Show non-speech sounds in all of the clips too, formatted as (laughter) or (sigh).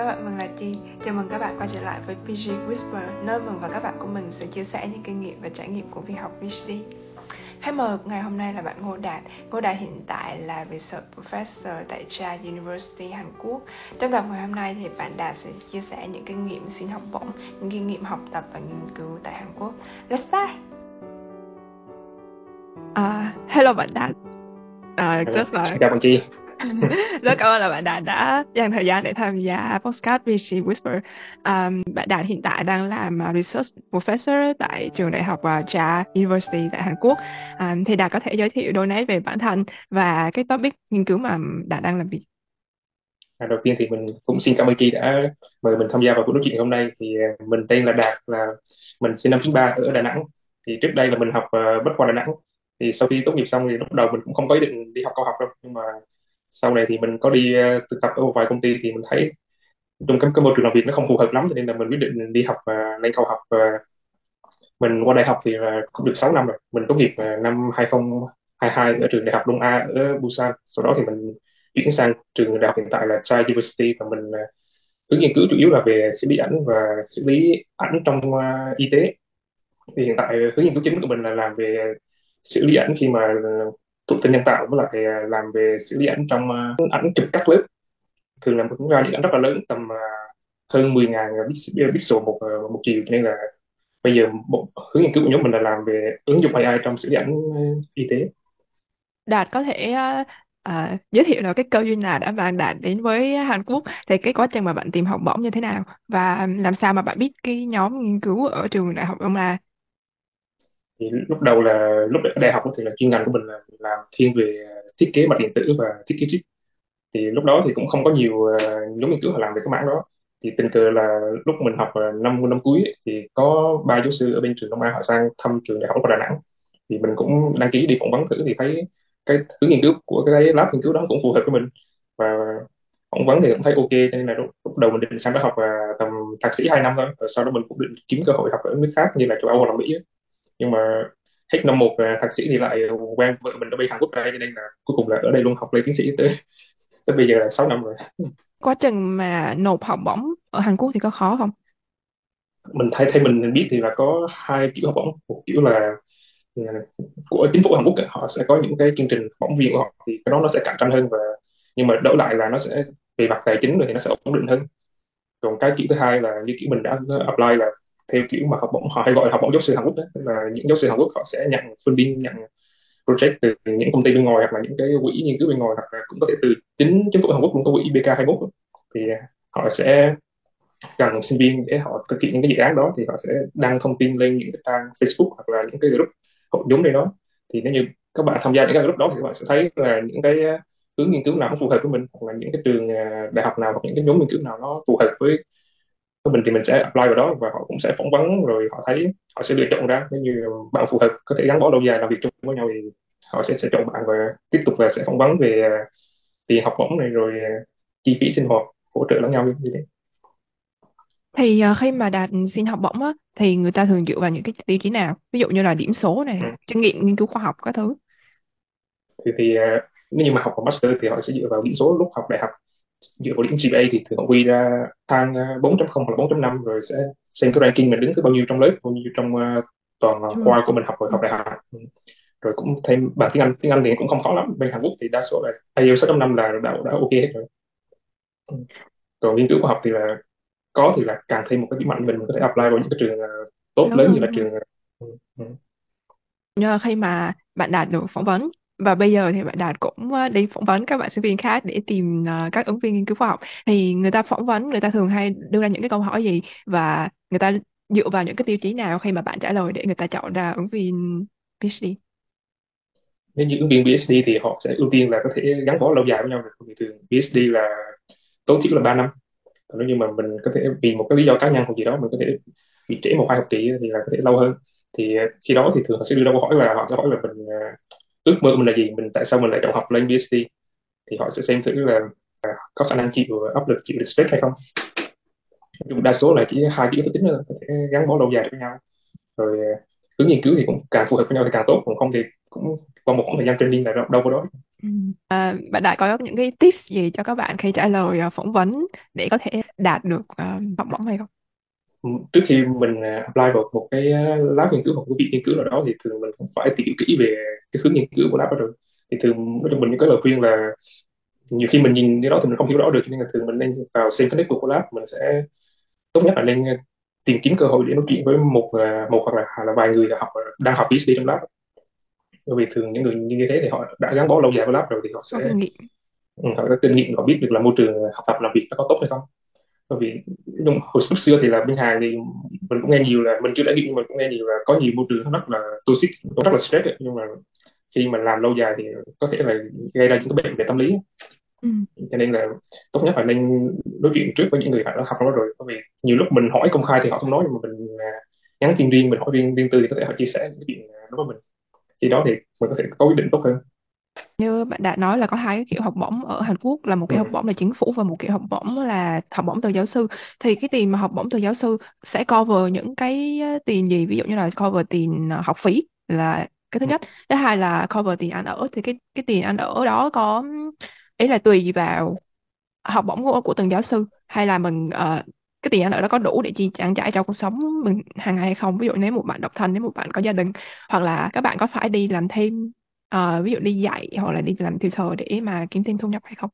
các bạn, mình là Chi. Chào mừng các bạn quay trở lại với PG Whisper, nơi mình và các bạn của mình sẽ chia sẻ những kinh nghiệm và trải nghiệm của việc học PhD. Khách mời ngày hôm nay là bạn Ngô Đạt. Ngô Đạt hiện tại là Research Professor tại Cha University Hàn Quốc. Trong tập ngày hôm nay thì bạn Đạt sẽ chia sẻ những kinh nghiệm xin học bổng, những kinh nghiệm học tập và nghiên cứu tại Hàn Quốc. Let's start! Uh, hello bạn Đạt. Uh, rất là... Chào bạn Chi. (laughs) rất cảm ơn là bạn Đạt đã dành thời gian để tham gia podcast VC Whisper. Um, bạn Đạt hiện tại đang làm à, research professor tại trường đại học uh, Cha University tại Hàn Quốc. Um, thì Đạt có thể giới thiệu đôi nét về bản thân và cái topic nghiên cứu mà Đạt đang làm việc. À, đầu tiên thì mình cũng xin cảm ơn chị đã mời mình tham gia vào cuộc nói chuyện hôm nay. Thì à, mình tên là Đạt, là mình sinh năm 93 ở Đà Nẵng. Thì trước đây là mình học uh, Bách khoa Đà Nẵng. Thì sau khi tốt nghiệp xong thì lúc đầu mình cũng không có ý định đi học cao học đâu. Nhưng mà sau này thì mình có đi uh, thực tập ở một vài công ty thì mình thấy trong cái, cái môi trường làm việc nó không phù hợp lắm cho nên là mình quyết định đi học uh, lên cao học uh, mình qua đại học thì uh, cũng được 6 năm rồi. Mình tốt nghiệp uh, năm 2022 ở trường đại học Đông A ở Busan. Sau đó thì mình chuyển sang trường đại học hiện tại là Chai University và mình uh, hướng nghiên cứu chủ yếu là về xử lý ảnh và xử lý ảnh trong uh, y tế. Thì hiện tại hướng nghiên cứu chính của mình là làm về xử lý ảnh khi mà thụ tinh nhân tạo với lại à, làm về xử lý ảnh trong uh, ảnh chụp cắt lớp thường là cũng ra những ảnh rất là lớn tầm uh, hơn 10.000 pixel một uh, một chiều. Cho nên là bây giờ một hướng nghiên cứu của nhóm mình là làm về ứng dụng AI trong xử lý ảnh uh, y tế. Đạt có thể uh, giới thiệu là cái cơ duyên nào đã bạn Đạt đến với Hàn Quốc? Thì cái quá trình mà bạn tìm học bổng như thế nào? Và làm sao mà bạn biết cái nhóm nghiên cứu ở trường đại học ông là thì lúc đầu là lúc đại học thì là chuyên ngành của mình là làm thiên về thiết kế mặt điện tử và thiết kế chip. Thì lúc đó thì cũng không có nhiều uh, nhóm nghiên cứu họ làm về cái mảng đó. Thì tình cờ là lúc mình học ờ, năm năm cuối ấy, thì có ba giáo sư ở bên trường Đông Á họ sang thăm trường đại học ở Đà Nẵng. Thì mình cũng đăng ký đi phỏng vấn thử thì thấy cái hướng nghiên cứu của cái lab nghiên cứu đó cũng phù hợp với mình. Và phỏng vấn thì cũng thấy ok cho nên là lúc, lúc đầu mình định sang đó học uh, tầm thạc sĩ 2 năm thôi. Và sau đó mình cũng định kiếm cơ hội học ở nước khác như là châu Âu hoặc là Mỹ ấy nhưng mà hết năm một thạc sĩ thì lại quen vợ mình ở bên Hàn Quốc đây nên là cuối cùng là ở đây luôn học lên tiến sĩ tới (laughs) tới bây giờ là 6 năm rồi. (laughs) Quá trình mà nộp học bổng ở Hàn Quốc thì có khó không? Mình thấy thấy mình biết thì là có hai kiểu học bổng. Một kiểu là à, của chính phủ Hàn Quốc họ sẽ có những cái chương trình bổng viên của họ thì cái đó nó sẽ cạnh tranh hơn và nhưng mà đổi lại là nó sẽ về mặt tài chính rồi thì nó sẽ ổn định hơn. Còn cái kiểu thứ hai là như kiểu mình đã apply là theo kiểu mà học bổng, họ hay gọi là học bổng giáo sư Hàn Quốc đó. Là những giáo sư Hàn Quốc họ sẽ nhận funding nhận project từ những công ty bên ngoài hoặc là những cái quỹ nghiên cứu bên ngoài hoặc là cũng có thể từ chính chính phủ Hàn Quốc cũng có quỹ BK21 thì à, họ sẽ cần sinh viên để họ thực hiện những cái dự án đó thì họ sẽ đăng thông tin lên những cái trang Facebook hoặc là những cái group hội nhóm đây đó. Thì nếu như các bạn tham gia những cái group đó thì các bạn sẽ thấy là những cái à, hướng nghiên cứu nào phù hợp với mình hoặc là những cái trường à, đại học nào hoặc những cái nhóm nghiên cứu nào nó phù hợp với mình thì mình sẽ apply vào đó và họ cũng sẽ phỏng vấn rồi họ thấy họ sẽ lựa chọn ra. Nếu như bạn phù hợp có thể gắn bó lâu dài làm việc chung với nhau thì họ sẽ sẽ chọn bạn và tiếp tục là sẽ phỏng vấn về à, tiền học bổng này rồi à, chi phí sinh hoạt hỗ trợ lẫn nhau như thế. Thì uh, khi mà đạt xin học bổng á thì người ta thường dựa vào những cái tiêu chí nào? Ví dụ như là điểm số này ừ. kinh nghiệm nghiên cứu khoa học các thứ. Thì thì nếu như mà học ở master thì họ sẽ dựa vào điểm số lúc học đại học dựa vào điểm GPA thì thường họ quy ra thang 4.0 à, hoặc là 4.5 rồi sẽ xem cái ranking mình đứng thứ bao nhiêu trong lớp bao nhiêu trong uh, toàn uh, khoa của mình học rồi học đại học ừ. rồi cũng thêm bằng tiếng Anh tiếng Anh thì cũng không khó lắm bên Hàn Quốc thì đa số là IELTS 6.5 là đã, đã ok hết rồi ừ. còn nghiên cứu khoa học thì là có thì là càng thêm một cái điểm mạnh mình có thể apply vào những cái trường uh, tốt Đúng lớn rồi. như là trường uh, khi mà bạn đạt được phỏng vấn và bây giờ thì bạn Đạt cũng ờ, đi phỏng vấn các bạn sinh viên khác để tìm ờ, các ứng viên nghiên cứu khoa học. Thì người ta phỏng vấn, người ta thường hay đưa ra những cái câu hỏi gì? Và người ta dựa vào những cái tiêu chí nào khi mà bạn trả lời để người ta chọn ra ứng viên PhD nếu như ứng viên PhD thì họ sẽ ưu tiên là có thể gắn bó lâu dài với nhau. Vì thường PhD là tối thiểu là 3 năm. Còn nếu như mà mình có thể, vì một cái lý do cá nhân hoặc gì đó, mình có thể bị trễ một hai học kỳ thì là có thể lâu hơn. Thì ờ, khi đó thì thường họ sẽ đưa ra câu hỏi là họ sẽ hỏi là mình ước mơ của mình là gì? Mình tại sao mình lại chọn học lên BSD thì họ sẽ xem thử là à, có khả năng chịu à, áp lực chịu được stress hay không. Đa số là chỉ hai yếu tố chính là có thể gắn bó lâu dài với nhau. Rồi cứ hướng nghiên cứu thì cũng càng phù hợp với nhau thì càng tốt còn không thì cũng qua một khoảng thời gian training là đâu có đó. Ừ. À, bạn đã có những cái tips gì cho các bạn khi trả lời phỏng vấn để có thể đạt được à, học bổng hay không? Trước khi mình à, apply vào một cái à, lab nghiên cứu hoặc một viện nghiên cứu nào đó thì thường mình cũng phải tìm hiểu kỹ về cái hướng nghiên cứu của lab đó rồi. Thì thường nói chung mình có lời khuyên là nhiều khi mình nhìn cái đó thì mình không hiểu rõ được cho nên là thường mình nên vào xem cái network của lab mình sẽ tốt nhất là nên tìm kiếm cơ hội để nói chuyện với một một hoặc là là vài người học đang học PhD trong lab. Bởi vì thường những người như thế thì họ đã gắn bó lâu dài với lab rồi thì họ sẽ ừ, họ có kinh nghiệm họ biết được là môi trường học tập làm việc nó có tốt hay không bởi vì lúc, hồi lúc xưa thì là bên Hàn thì mình cũng nghe nhiều là mình chưa trải nghiệm nhưng mà cũng nghe nhiều là có nhiều môi trường rất là toxic rất là stress ấy. nhưng mà khi mà làm lâu dài thì có thể là gây ra những cái bệnh về tâm lý ừ. cho nên là tốt nhất là nên nói chuyện trước với những người đã học đó rồi bởi vì nhiều lúc mình hỏi công khai thì họ không nói nhưng mà mình à, nhắn tin riêng mình hỏi riêng riêng tư thì có thể họ chia sẻ những chuyện à, đối với mình khi đó thì mình có thể có quyết định tốt hơn như bạn đã nói là có hai cái kiểu học bổng ở Hàn Quốc là một cái học bổng là chính phủ và một kiểu học bổng là học bổng từ giáo sư. Thì cái tiền mà học bổng từ giáo sư sẽ cover những cái tiền gì? Ví dụ như là cover tiền ờ, học phí là cái thứ nhất. Thứ hai là cover tiền ăn ở. Thì cái cái tiền ăn ở đó có ý là tùy vào học bổng của, của từng giáo sư. Hay là mình uh, cái tiền ăn ở đó có đủ để chi trang trải cho cuộc sống mình hàng ngày hay không? Ví dụ nếu một bạn độc thân nếu một bạn có gia đình hoặc là các bạn có phải đi làm thêm uh, ví dụ đi dạy hoặc là đi làm tutor để mà kiếm thêm thu nhập hay không?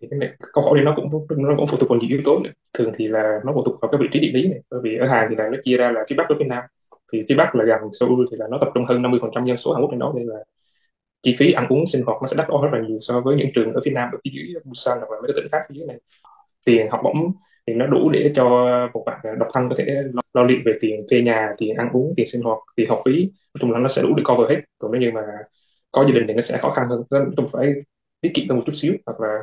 Thì cái này câu hỏi này nó cũng nó cũng phụ thuộc vào nhiều yếu tố nữa. Thường thì là nó phụ thuộc vào cái vị trí địa lý này. Bởi vì ở Hàn thì là nó chia ra là phía Bắc với phía Nam. Thì phía Bắc là gần Seoul thì là nó tập trung hơn 50% dân số Hàn Quốc trên đó. Nên là chi phí ăn uống sinh hoạt nó sẽ đắt đỏ rất là nhiều so với những trường ở phía Nam ở phía dưới Busan hoặc là mấy cái tỉnh khác phía dưới này. Tiền học bổng thì nó đủ để cho một bạn độc thân có thể lo, lo liệu về tiền thuê nhà tiền ăn uống tiền sinh hoạt tiền học phí. Nói chung là nó sẽ đủ để cover hết. Còn nếu như mà có gia đình thì nó sẽ khó khăn hơn. Nên cũng phải tiết kiệm hơn một chút xíu hoặc là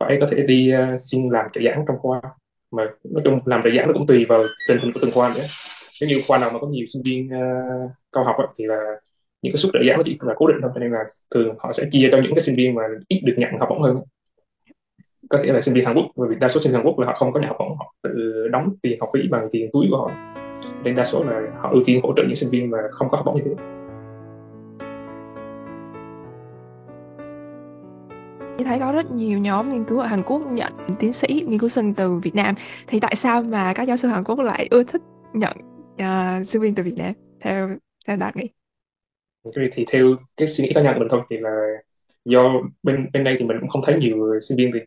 phải có thể đi uh, xin làm trợ giảng trong khoa. Mà nói chung làm trợ giảng nó cũng tùy vào tình hình của từng khoa nữa. Nếu như khoa nào mà có nhiều sinh viên uh, cao học ấy, thì là những cái suất trợ giảng nó chỉ là cố định thôi. Cho nên là thường họ sẽ chia cho những cái sinh viên mà ít được nhận học bổng hơn có thể là sinh viên Hàn Quốc bởi vì đa số sinh viên Hàn Quốc là họ không có nhà học bổng họ tự đóng tiền học phí bằng tiền túi của họ. Nên đa số là họ ưu tiên hỗ trợ những sinh viên mà không có học bổng như thế. Thấy có rất nhiều nhóm nghiên cứu ở Hàn Quốc nhận tiến sĩ nghiên cứu sinh từ Việt Nam. Thì tại sao mà các giáo sư Hàn Quốc lại ưa thích nhận uh, sinh viên từ Việt Nam? Theo theo đạt nghĩ. Thì theo cái suy nghĩ cá nhân của mình thôi thì là do bên bên đây thì mình cũng không thấy nhiều sinh viên từ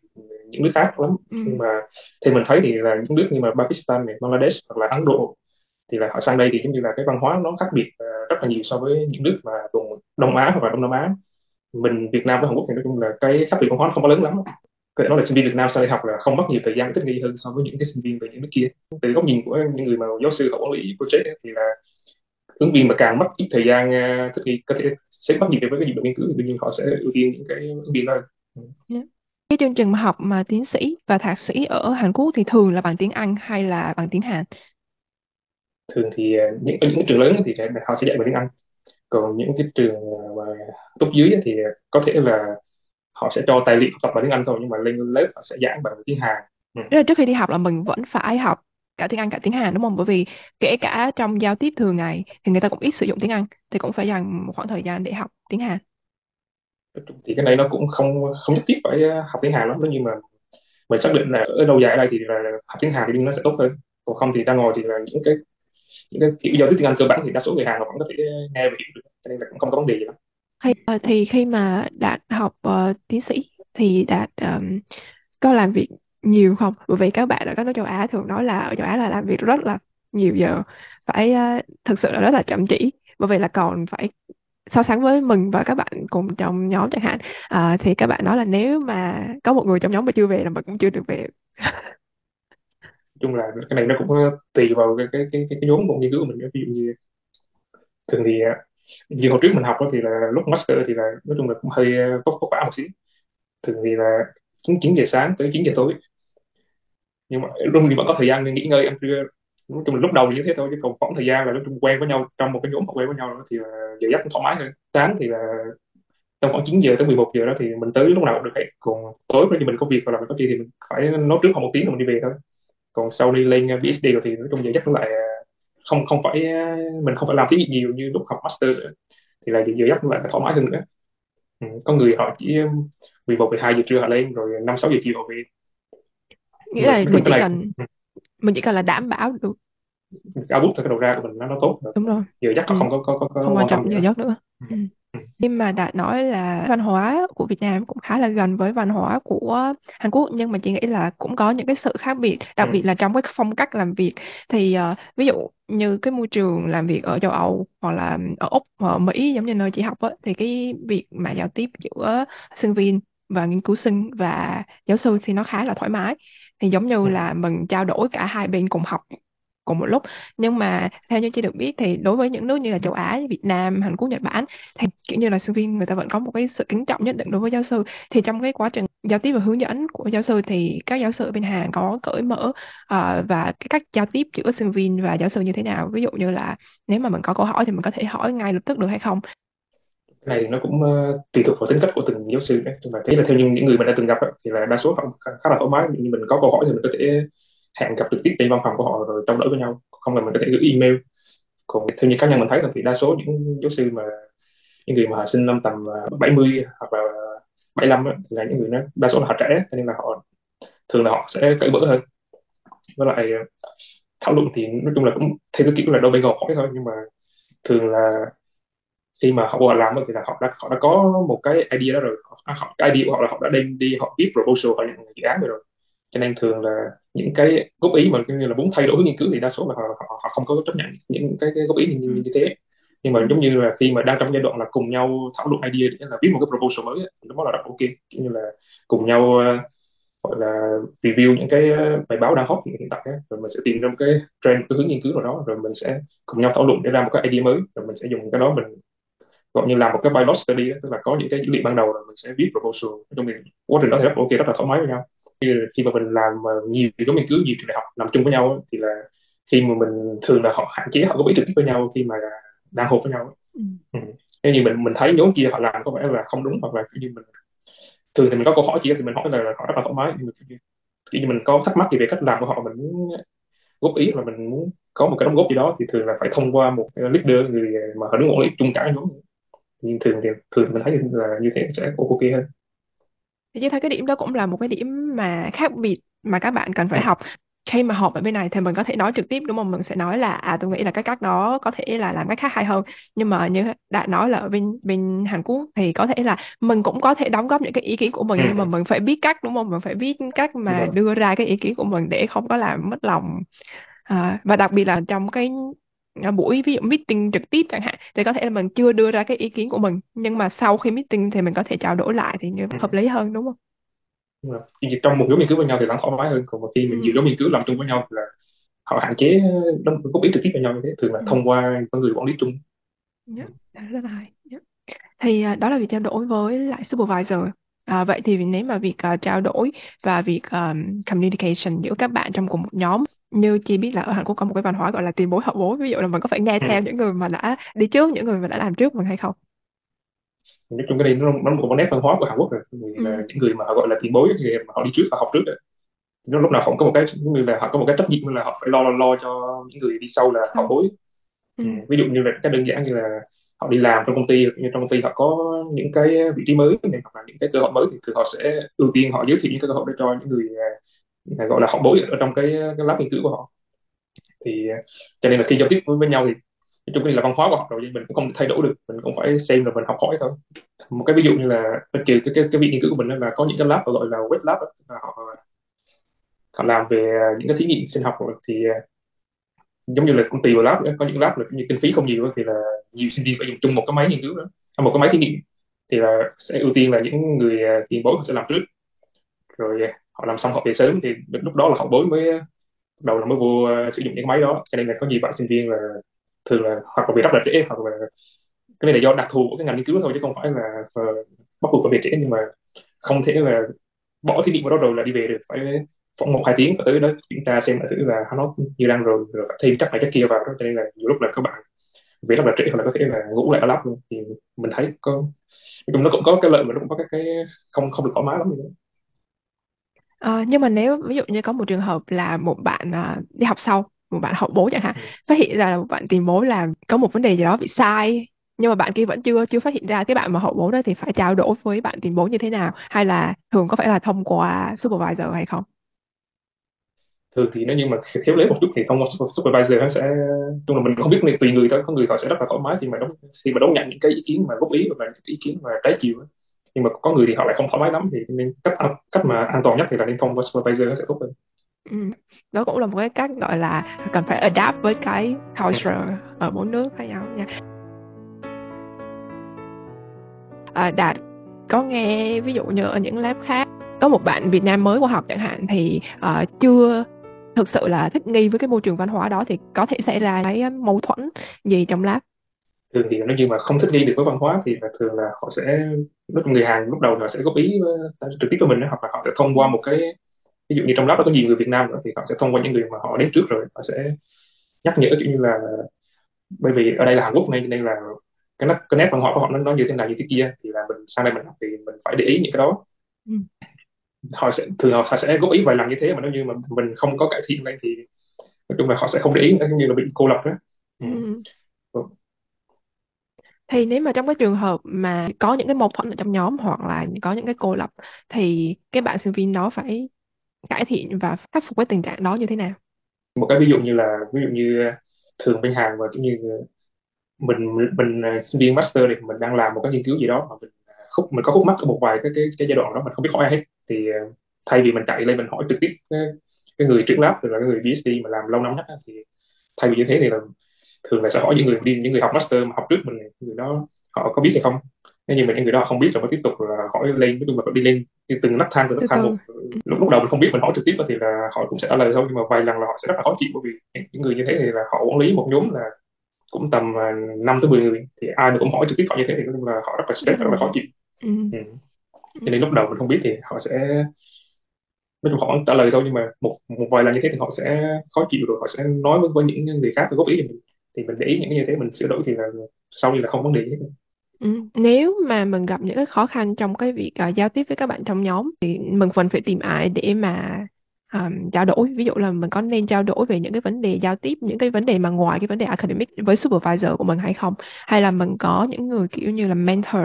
những nước khác lắm. Ừ. nhưng mà thì mình thấy thì là những nước như mà Pakistan này, Bangladesh hoặc là Ấn Độ thì là họ sang đây thì giống như là cái văn hóa nó khác biệt uh, rất là nhiều so với những nước mà vùng Đông Á hoặc là Đông Nam Á. Mình Việt Nam với Hàn Quốc thì nói chung là cái khác biệt văn hóa nó không có lớn lắm. Có thể nói là sinh viên Việt Nam sang đây học là không mất nhiều thời gian thích nghi hơn so với những cái sinh viên từ những nước kia. Từ góc nhìn của những người mà giáo sư học quản lý project ấy, thì là ứng viên mà càng mất ít thời gian uh, thích nghi có thể sẽ bắt nhịp với cái nhiệm vụ nghiên cứu thì đương nhiên họ sẽ ưu tiên những cái ứng viên đó yeah. Cái chương trình học mà tiến sĩ và thạc sĩ ở Hàn Quốc thì thường là bằng tiếng Anh hay là bằng tiếng Hàn thường thì ờ, những những trường lớn thì họ sẽ dạy bằng tiếng Anh còn những cái trường mà tốt dưới thì có thể là họ sẽ cho tài liệu tập bằng tiếng Anh thôi nhưng mà lên lớp họ sẽ giảng bằng tiếng Hàn ừ. trước khi đi học là mình vẫn phải học cả tiếng Anh cả tiếng Hàn đúng không? Bởi vì kể cả trong giao tiếp thường ngày thì người ta cũng ít sử dụng tiếng Anh thì cũng phải dành một khoảng thời gian để học tiếng Hàn. Thì cái này nó cũng không không nhất thiết phải ờ, học tiếng Hàn lắm nhưng mà mình xác định là ở lâu dài ở đây thì là học tiếng Hàn thì nó sẽ tốt hơn. Còn không thì đang ngồi thì là những cái những cái kiểu giao tiếp tiếng Anh cơ bản thì đa số người Hàn họ vẫn có thể nghe và hiểu được cho nên là cũng không có vấn đề gì lắm. Khi, ờ, thì khi mà đạt học uh, tiến sĩ thì đạt um, có làm việc nhiều không bởi vì các bạn ở các nước châu Á thường nói là ở châu Á là làm việc rất là nhiều giờ phải uh, thực sự là rất là chậm chỉ bởi vì là còn phải so sánh với mình và các bạn cùng trong nhóm chẳng hạn. À, thì các bạn nói là nếu mà có một người trong nhóm mà chưa về là mình cũng chưa được về. Chung là cái này nó cũng ờ, tùy vào cái cái cái, cái nhóm của nghiên cứu của mình ví dụ như thường thì ờ, như hồi trước mình học đó thì là lúc master thì là nói chung là cũng hơi ờ, vất vả một xíu. Thường thì là chín chín giờ sáng tới 9 giờ tối. Nhưng mà luôn thì vẫn có thời gian để nghỉ ngơi ăn trưa nói chung là lúc đầu thì như thế thôi chứ còn khoảng thời gian là nói chung quen với nhau trong một cái nhóm quen với nhau đó thì là giờ giấc cũng thoải mái hơn. Sáng thì là trong khoảng 9 giờ tới 11 giờ đó thì mình tới lúc nào cũng được hết. Còn tối khi mình có việc hoặc là mình có gì thì mình phải nói trước khoảng một tiếng rồi mình đi về thôi. Còn sau đi lên PhD rồi thì nói chung giờ giấc nó lại không không phải mình không phải làm thí nghiệm nhiều như lúc học master nữa. Thì là giờ giấc lại thoải mái hơn nữa. Ừ. có người họ chỉ 11 12 giờ trưa họ lên rồi 5 6 giờ chiều họ về. Nghĩa là mình chỉ cần mình chỉ cần là đảm bảo được output từ cái đầu ra của mình nó nó tốt đúng rồi giờ giấc ừ. không có có có, có không quan trọng giờ giấc nữa Ừ. ừ. Nhưng mà đã nói là văn hóa của Việt Nam cũng khá là gần với văn hóa của Hàn Quốc nhưng mà chị nghĩ là cũng có những cái sự khác biệt đặc Ừ. biệt là trong cái phong cách làm việc thì ờ, ví dụ như cái môi trường làm việc ở châu Âu hoặc là ở Úc hoặc ở Mỹ giống như nơi chị học á, thì cái việc mà giao tiếp giữa sinh viên và nghiên cứu sinh và giáo sư thì nó khá là thoải mái thì giống như Ừ. là mình trao đổi cả hai bên cùng học cùng một lúc. Nhưng mà theo như chị được biết thì đối với những nước như là châu Á, Việt Nam, Hàn Quốc, Nhật Bản thì kiểu như là sinh viên người ta vẫn có một cái sự kính trọng nhất định đối với giáo sư. Thì trong cái quá trình giao tiếp và hướng dẫn của giáo sư thì các giáo sư bên Hàn có cởi mở ờ, và cái cách giao tiếp giữa sinh viên và giáo sư như thế nào? Ví dụ như là nếu mà mình có câu hỏi thì mình có thể hỏi ngay lập tức được hay không cái này nó cũng uh, tùy thuộc vào tính cách của từng giáo sư đấy. Nhưng mà thế là theo những những người mình đã từng gặp ấy, thì là đa số họ khá, là thoải mái. Như mình có câu hỏi thì mình có thể hẹn gặp trực tiếp trên văn phòng của họ rồi trao đổi với nhau. Không là mình có thể gửi email. Còn theo như cá nhân mình thấy là thì đa số những giáo sư mà những người mà sinh năm tầm ờ, 70 hoặc là 75 ấy, thì là những người nó đa số là họ trẻ. Cho nên là họ thường là họ sẽ cởi mở hơn. Với lại ờ, thảo luận thì nói chung là cũng theo cái kiểu là đôi bên gò hỏi thôi. Nhưng mà thường là khi mà họ vào làm thì là họ đã họ đã có một cái idea đó rồi. Họ, à, họ cái idea của họ là họ đã đem đi họ viết proposal họ nhận dự án rồi, rồi. Cho nên thường là những cái góp ý mà như là muốn thay đổi nghiên cứu thì đa số là họ, họ, họ không có chấp nhận những cái, cái góp ý như, như, như thế. Nhưng mà giống như là khi mà đang trong giai đoạn là cùng nhau thảo luận idea để là viết một cái proposal mới thì thì đó là rất ok. Kiểu như là cùng nhau ờ, gọi là review những cái ờ, bài báo đang hot hiện tại ấy. rồi mình sẽ tìm ra một cái trend cái hướng nghiên cứu nào đó rồi mình sẽ cùng nhau thảo luận để ra một cái idea mới rồi mình sẽ dùng cái đó mình gọi như làm một cái pilot study tức là có những cái dữ liệu ban đầu rồi mình sẽ viết proposal trong mình quá trình đó thì rất ok rất là thoải mái với nhau khi mà mình làm nhiều nhóm nghiên cứu nhiều trường đại học làm chung với nhau thì là khi mà mình thường là họ hạn chế họ có biết trực tiếp với nhau khi mà đang họp với nhau ừ. Ừ. nếu như mình mình thấy nhóm kia họ làm có vẻ là không đúng hoặc là kiểu như mình thường thì mình có câu hỏi gì thì mình hỏi là họ rất là thoải mái nhưng mà kiểu như mình có thắc mắc gì về cách làm của họ mình muốn góp ý là mình muốn có một cái đóng góp gì đó thì thường là phải thông qua một leader người mà họ đứng quản lý chung cả nhóm nhưng thường thì thường mình thấy là như thế sẽ ok hơn. Thì chị thấy cái điểm đó cũng là một cái điểm mà khác biệt mà các bạn cần phải học. Khi mà học ở bên này thì mình có thể nói trực tiếp đúng không? Mình sẽ nói là à tôi nghĩ là cái cách đó có thể là làm cách khác hay hơn. Nhưng mà như đã nói là ở bên bên Hàn Quốc thì có thể là mình cũng có thể đóng góp những cái ý kiến của mình ừ. nhưng mà mình phải biết cách đúng không? Mình phải biết cách mà đưa ra cái ý kiến của mình để không có làm mất lòng. À, và đặc biệt là trong cái buổi ví dụ meeting trực tiếp chẳng hạn thì có thể là mình chưa đưa ra cái ý kiến của mình nhưng mà sau khi meeting thì mình có thể trao đổi lại thì như ừ. hợp lý hơn đúng không? Đúng rồi. trong một nhóm nghiên cứu với nhau thì vẫn thoải mái hơn còn khi mình ừ. nhiều nhóm nghiên cứu làm chung với nhau là họ hạn chế đóng góp ý trực tiếp với nhau như thế thường là ừ. thông qua con người quản lý chung yeah, rất là hay yeah. thì uh, đó là việc trao đổi với lại supervisor À, vậy thì nếu mà việc uh, trao đổi và việc um, communication giữa các bạn trong cùng một nhóm như chị biết là ở Hàn Quốc có một cái văn hóa gọi là tiền bối hậu bối ví dụ là mình có phải nghe theo những người mà đã đi trước những người mà đã làm trước mình hay không nói chung cái này nó nó một nét văn hóa của Hàn Quốc rồi ừ. là những người mà họ gọi là tiền bối thì họ đi trước họ học trước rồi nó lúc nào cũng có một cái như là họ có một cái trách nhiệm là họ phải lo lo, lo cho những người đi sau là hậu bối ừ. Ừ. ví dụ như là cái đơn giản như là họ đi làm trong công ty như trong công ty họ có những cái vị trí mới này hoặc là những cái cơ hội mới thì thường họ sẽ ưu tiên họ giới thiệu những cái cơ hội đó cho những người à, gọi là họ bối ở trong cái cái lab nghiên cứu của họ. Thì à, cho nên là khi giao tiếp với với nhau thì nói chung là văn hóa của họ rồi mình cũng không thay đổi được mình cũng phải xem rồi mình học hỏi thôi. Một cái ví dụ như là trừ cái cái, cái viện nghiên cứu của mình là có những cái lab gọi là wet lab là họ họ làm về à, những cái thí nghiệm sinh học rồi thì à, giống như là công ty vào lab có những lab là như kinh phí không nhiều thì là nhiều sinh viên phải dùng chung một cái máy nghiên cứu đó. À, một cái máy thí nghiệm, thì là sẽ ưu tiên là những người à, tiền bối họ sẽ làm trước. Rồi à, họ làm xong họ về sớm, thì lúc đó là hậu bối mới đầu là mới vô sử dụng những máy đó. Cho nên là có nhiều bạn sinh viên là thường là hoặc là bị rất là trễ, hoặc là cái này là do đặc thù của cái ngành nghiên cứu thôi, chứ không phải là ờ, bắt buộc phải về trễ, nhưng mà không thể là bỏ thí nghiệm vào đó rồi là đi về được. Phải khoảng một hai tiếng và tới đó kiểm tra xem là thử là nó như đang rồi rồi thêm chắc này chắc kia vào đó cho nên là nhiều lúc là các bạn vì rất là trễ hoặc là có thể là ngủ lại ở lab luôn thì mình thấy có nói chung nó cũng có cái lợi mà nó cũng có cái, cái không không được thoải mái lắm như À, nhưng mà nếu ví dụ như có một trường hợp là một bạn uh, đi học sau một bạn hậu bối chẳng hạn ừ. phát hiện ra là một bạn tiền bối làm có một vấn đề gì đó bị sai nhưng mà bạn kia vẫn chưa chưa phát hiện ra cái bạn mà hậu bố đó thì phải trao đổi với bạn tiền bối như thế nào? Hay là thường có phải là thông qua supervisor hay không thường thì nếu như mà khéo léo một chút thì thông qua supervisor nó sẽ chung là mình không biết tùy người thôi có người họ sẽ rất là thoải mái khi mà đóng khi mà đón nhận những cái ý kiến mà góp ý và những ý kiến mà trái chiều nhưng mà có người thì họ lại không thoải mái lắm thì nên cách cách mà an toàn nhất thì là nên thông qua supervisor nó sẽ tốt hơn ừ. đó cũng là một cái cách gọi là cần phải adapt với cái culture ở mỗi nước khác nhau nha à, đạt có nghe ví dụ như ở những lab khác có một bạn Việt Nam mới qua học chẳng hạn thì uh, chưa thực sự là thích nghi với cái môi trường văn hóa đó thì có thể xảy ra cái mâu thuẫn gì trong lab thường thì nếu như mà không thích nghi được với văn hóa thì thường là họ sẽ lúc người Hàn lúc đầu họ sẽ góp ý trực tiếp với mình hoặc là họ sẽ thông qua một cái ví dụ như trong lab đó có nhiều người Việt Nam nữa thì họ sẽ thông qua những người mà họ đến trước rồi họ sẽ nhắc nhở kiểu như là bởi vì ở đây là Hàn Quốc nên nên là cái nét cái nét văn hóa của họ nó, nó như thế này như thế kia thì là mình sang đây mình học thì mình phải để ý những cái đó ừ. Họ sẽ thường họ sẽ góp ý vài lần như thế mà nếu như mà mình không có cải thiện lên thì nói chung là họ sẽ không để ý như là bị cô lập đó ừ. Ừ. ừ. thì nếu mà trong cái trường hợp mà có những cái mâu thuẫn ở trong nhóm hoặc là có những cái cô lập thì cái bạn sinh viên đó phải cải thiện và khắc phục cái tình trạng đó như thế nào một cái ví dụ như là ví dụ như thường bên Hàn và cũng như mình mình à, sinh viên master thì mình đang làm một cái nghiên cứu gì đó mà mình khúc mình có khúc mắc ở một vài cái cái cái giai đoạn đó mình không biết hỏi ai hết thì à, thay vì mình chạy lên mình hỏi trực tiếp cái, cái người trưởng lab tức là cái người PhD mà làm lâu năm nhất thì thay vì như thế thì là thường là sẽ hỏi những người đi những người học master mà học trước mình người đó họ có biết hay không nếu như mà những người đó không biết rồi mới tiếp tục là hỏi lên nói chung là đi lên từng nấc thang từng nấc thang một lúc lúc đầu mình không biết mình hỏi trực tiếp thì là họ cũng sẽ trả lời thôi nhưng mà vài lần là họ sẽ rất là khó chịu bởi vì những người như thế thì là họ quản lý một nhóm là cũng tầm uh, à, 5 tới 10 người thì ai mà cũng hỏi trực tiếp họ như thế thì nói là họ rất là stress rất là khó chịu ừ. Ừ. cho nên lúc đầu mình không biết thì họ sẽ nói chung họ vẫn trả lời thôi nhưng mà một một vài lần như thế thì họ sẽ khó chịu rồi họ sẽ nói với, với những người khác góp ý thì mình. Thì mình để ý những cái như thế mình sửa đổi thì là sau này là không vấn đề gì hết. Ừ. Nếu mà mình gặp những cái khó khăn trong cái việc uh, giao tiếp với các bạn trong nhóm thì mình cần phải tìm ai để mà um, trao đổi? Ví dụ là mình có nên trao đổi về những cái vấn đề giao tiếp những cái vấn đề mà ngoài cái vấn đề academic với supervisor của mình hay không? Hay là mình có những người kiểu như là mentor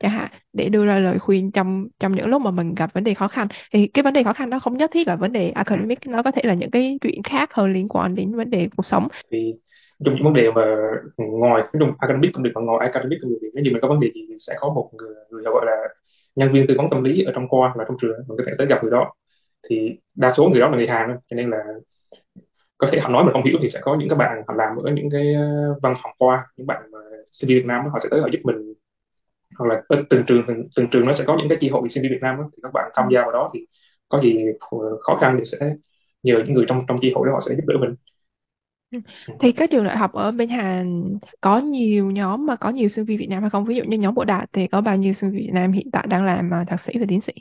chẳng hạn để đưa ra lời khuyên trong trong những lúc mà mình gặp vấn đề khó khăn. Thì cái vấn đề khó khăn đó không nhất thiết là vấn đề academic nó có thể là những cái chuyện khác hơn liên quan đến vấn đề cuộc sống. Thì trong những vấn đề mà ngoài trong academic cũng được mà ngoài academic cũng được nếu như mình có vấn đề gì thì sẽ có một người, người gọi là nhân viên tư vấn tâm lý ở trong khoa là trong trường mình có thể tới gặp người đó. Thì đa số người đó là người Hàn cho nên là có thể họ nói mà không hiểu thì sẽ có những các bạn họ làm ở những cái ờ, văn phòng khoa những bạn mà sinh viên Việt Nam họ sẽ tới họ giúp mình hoặc là từng trường từng, từng trường nó sẽ có những cái chi hội sinh viên Việt Nam đó, thì các bạn tham gia vào đó thì có gì khó khăn thì sẽ nhờ những người trong trong chi hội đó họ sẽ giúp đỡ mình ừ. thì các trường đại học ở bên Hàn có nhiều nhóm mà có nhiều sinh viên Việt Nam hay không? Ví dụ như nhóm Bộ Đạt thì có bao nhiêu sinh viên Việt Nam hiện tại đang làm ờ, thạc sĩ và tiến sĩ?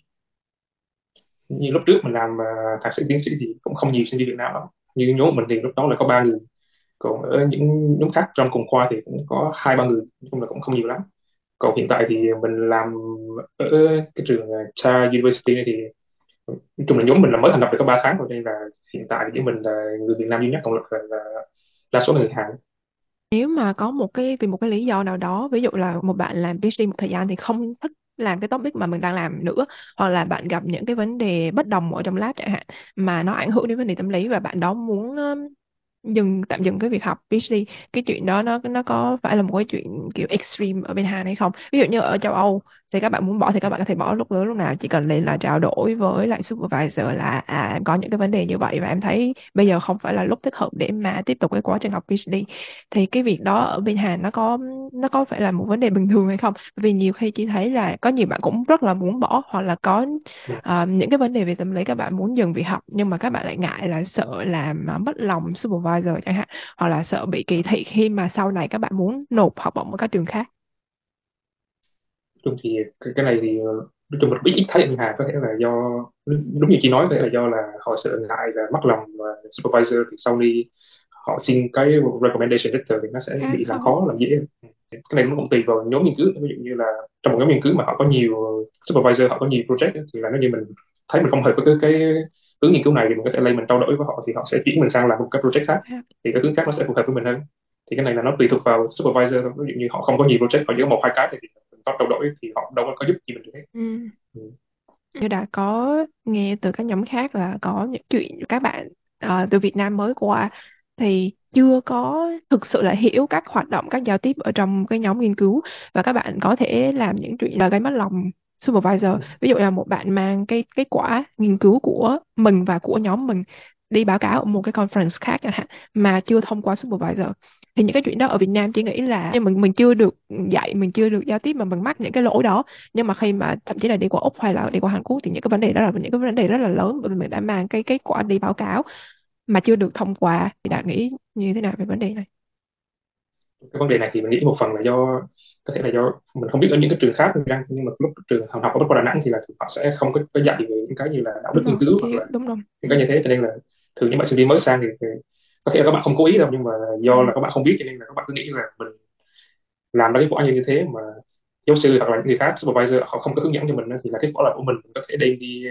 như lúc trước mình làm uh, thạc sĩ tiến sĩ thì cũng không nhiều sinh viên Việt Nam lắm như nhóm mình thì lúc đó là có ba người còn ở những nhóm khác trong cùng khoa thì cũng có hai ba người nói chung là cũng không nhiều lắm còn hiện tại thì mình làm ở cái trường ờ, Cha University này thì chung là nhóm mình là mới thành lập được có ba tháng rồi nên là hiện tại thì mình là người Việt Nam duy nhất còn là, là đa số là người Hàn. Nếu mà có một cái vì một cái lý do nào đó ví dụ là một bạn làm PhD một thời gian thì không thích làm cái topic mà mình đang làm nữa hoặc là bạn gặp những cái vấn đề bất đồng ở trong lab chẳng hạn mà nó ảnh hưởng đến vấn đề tâm lý và bạn đó muốn dừng, tạm dừng cái việc học. PhD cái chuyện đó nó nó có phải là một cái chuyện kiểu extreme ở bên Hàn hay không? Ví dụ như ở châu Âu thì các bạn muốn bỏ thì các bạn có thể bỏ lúc nữa lúc nào chỉ cần lên là trao đổi với lại supervisor là à em có những cái vấn đề như vậy. Và em thấy bây giờ không phải là lúc thích hợp để mà tiếp tục cái quá trình học PhD thì cái việc đó ở bên Hàn nó có nó có phải là một vấn đề bình thường hay không? Vì nhiều khi chỉ thấy là có nhiều bạn cũng rất là muốn bỏ hoặc là có uh, những cái vấn đề về tâm lý các bạn muốn dừng việc học nhưng mà các bạn lại ngại là sợ làm à, mất lòng supervisor chẳng hạn hoặc là sợ bị kỳ thị khi mà sau này các bạn muốn nộp học bổng ở các trường khác chung thì cái, cái này thì nói chung mình biết ít thấy ở Hàn có thể là do đúng như chị nói có thể là do là họ sợ ngại là mất lòng và supervisor thì sau đi họ xin cái recommendation letter thì nó sẽ bị làm khó làm dễ cái này nó cũng tùy vào nhóm nghiên cứu ví dụ như là trong một nhóm nghiên cứu mà họ có nhiều supervisor họ có nhiều project thì là nếu như mình thấy mình không hợp với cái, cái hướng nghiên cứu này thì mình có thể lên mình trao đổi với họ thì họ sẽ chuyển mình sang làm một cái project khác. Thì cái hướng khác nó sẽ phù hợp với mình hơn. Thì cái này là nó tùy thuộc vào supervisor ví dụ như họ không có nhiều project họ chỉ có một hai cái thì có trao đổi thì họ đâu có, giúp gì mình được hết Ừ. ừ. Như đã có nghe từ các nhóm khác là có những chuyện các bạn ờ, từ Việt Nam mới qua thì chưa có thực sự là hiểu các hoạt động, các giao tiếp ở trong cái nhóm nghiên cứu và các bạn có thể làm những chuyện là gây mất lòng supervisor. Ừ. Ví dụ là một bạn mang cái kết quả nghiên cứu của mình và của nhóm mình đi báo cáo ở một cái conference khác chẳng hạn mà chưa thông qua supervisor thì những cái chuyện đó ở Việt Nam chỉ nghĩ là nhưng mình mình chưa được dạy mình chưa được giao tiếp mà mình mắc những cái lỗi đó. Nhưng mà khi mà thậm chí là đi qua Úc hay là đi qua Hàn Quốc thì những cái vấn đề đó là những cái vấn đề rất là lớn bởi vì mình đã mang cái kết quả đi báo cáo mà chưa được thông qua. Thì Đạt nghĩ như thế nào về vấn đề này? Cái vấn đề này thì mình nghĩ một phần là do có thể là do mình không biết ở những cái trường khác đang nhưng mà lúc trường học học ở Bách Khoa Đà Nẵng thì là họ sẽ không có, có dạy về những cái như là đạo đức nghiên cứu hoặc là đúng rồi. những cái như thế. Cho nên là thường những bạn sinh viên mới sang thì, thì có thể là các bạn không cố ý đâu nhưng mà do ừ. là các bạn không biết cho nên là các bạn cứ nghĩ là mình làm ra kết quả như thế mà giáo sư hoặc là những người khác supervisor họ không có hướng dẫn cho mình thì là kết quả là của mình mình có thể đem đi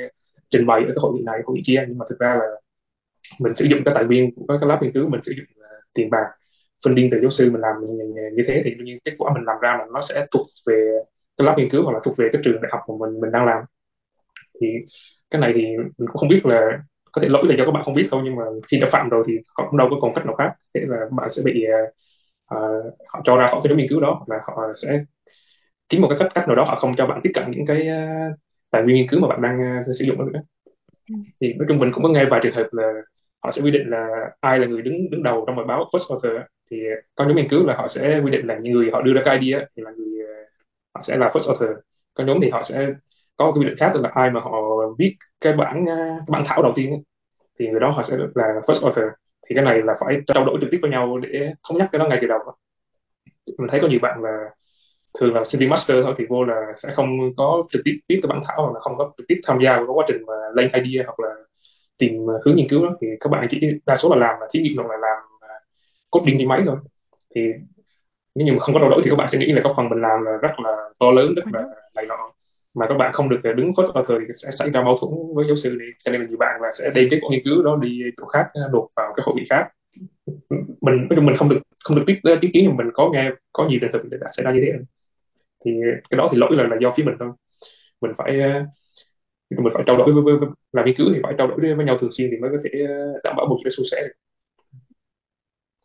trình bày ở cái hội nghị này hội nghị kia nhưng mà thực ra là mình sử dụng cái tài nguyên của cái lab nghiên cứu mình sử dụng uh, tiền bạc funding từ giáo sư mình làm như, như thế thì đương nhiên kết quả mình làm ra là nó sẽ thuộc về cái lab nghiên cứu hoặc là thuộc về cái trường đại học mà mình mình đang làm thì cái này thì mình cũng không biết là có thể lỗi là do các bạn không biết thôi nhưng mà khi đã phạm rồi thì họ cũng đâu có còn cách nào khác. Thế là bạn sẽ bị uh, họ cho ra khỏi cái nhóm nghiên cứu đó là họ sẽ kiếm một cái cách cách nào đó họ không cho bạn tiếp cận những cái uh, tài nguyên nghiên cứu mà bạn đang uh, sử dụng nữa. Ừ. thì nói chung mình cũng có nghe vài trường hợp là họ sẽ quy định là ai là người đứng đứng đầu trong bài báo first author thì có nhóm nghiên cứu là họ sẽ quy định là những người họ đưa ra cái idea thì là người họ sẽ là first author có nhóm thì họ sẽ có cái quy định khác tức là ai mà họ viết cái bản cái bản thảo đầu tiên thì người đó họ sẽ là first author. Thì cái này là phải trao đổi trực tiếp với nhau để thống nhất cái đó ngay từ đầu. Mình thấy có nhiều bạn là thường là sinh viên master thôi thì vô là sẽ không có trực tiếp viết cái bản thảo hoặc là không có trực tiếp tham gia vào quá trình mà lên idea hoặc là tìm hướng nghiên cứu đó. Thì các bạn chỉ đa số là làm là thí nghiệm hoặc là làm coding trên máy thôi. Thì nếu như mà không có trao đổi thì các bạn sẽ nghĩ là cái phần mình làm là rất là to lớn rất là này nọ mà các bạn không được ờ, đứng first author thì sẽ xảy ra mâu thuẫn với giáo sư đi cho nên là nhiều bạn là sẽ đem cái nghiên cứu đó đi chỗ khác ờ, đột vào cái hội nghị khác. Mình mình không được không được tiếp ờ, tiếp kiến mà mình có nghe có nhiều trường hợp đã xảy ra như thế. Thì cái đó thì lỗi là là do phía mình thôi. Mình phải mình phải trao đổi với, với, với làm nghiên cứu thì phải trao đổi với nhau thường xuyên thì mới có thể đảm bảo một cái suôn sẻ được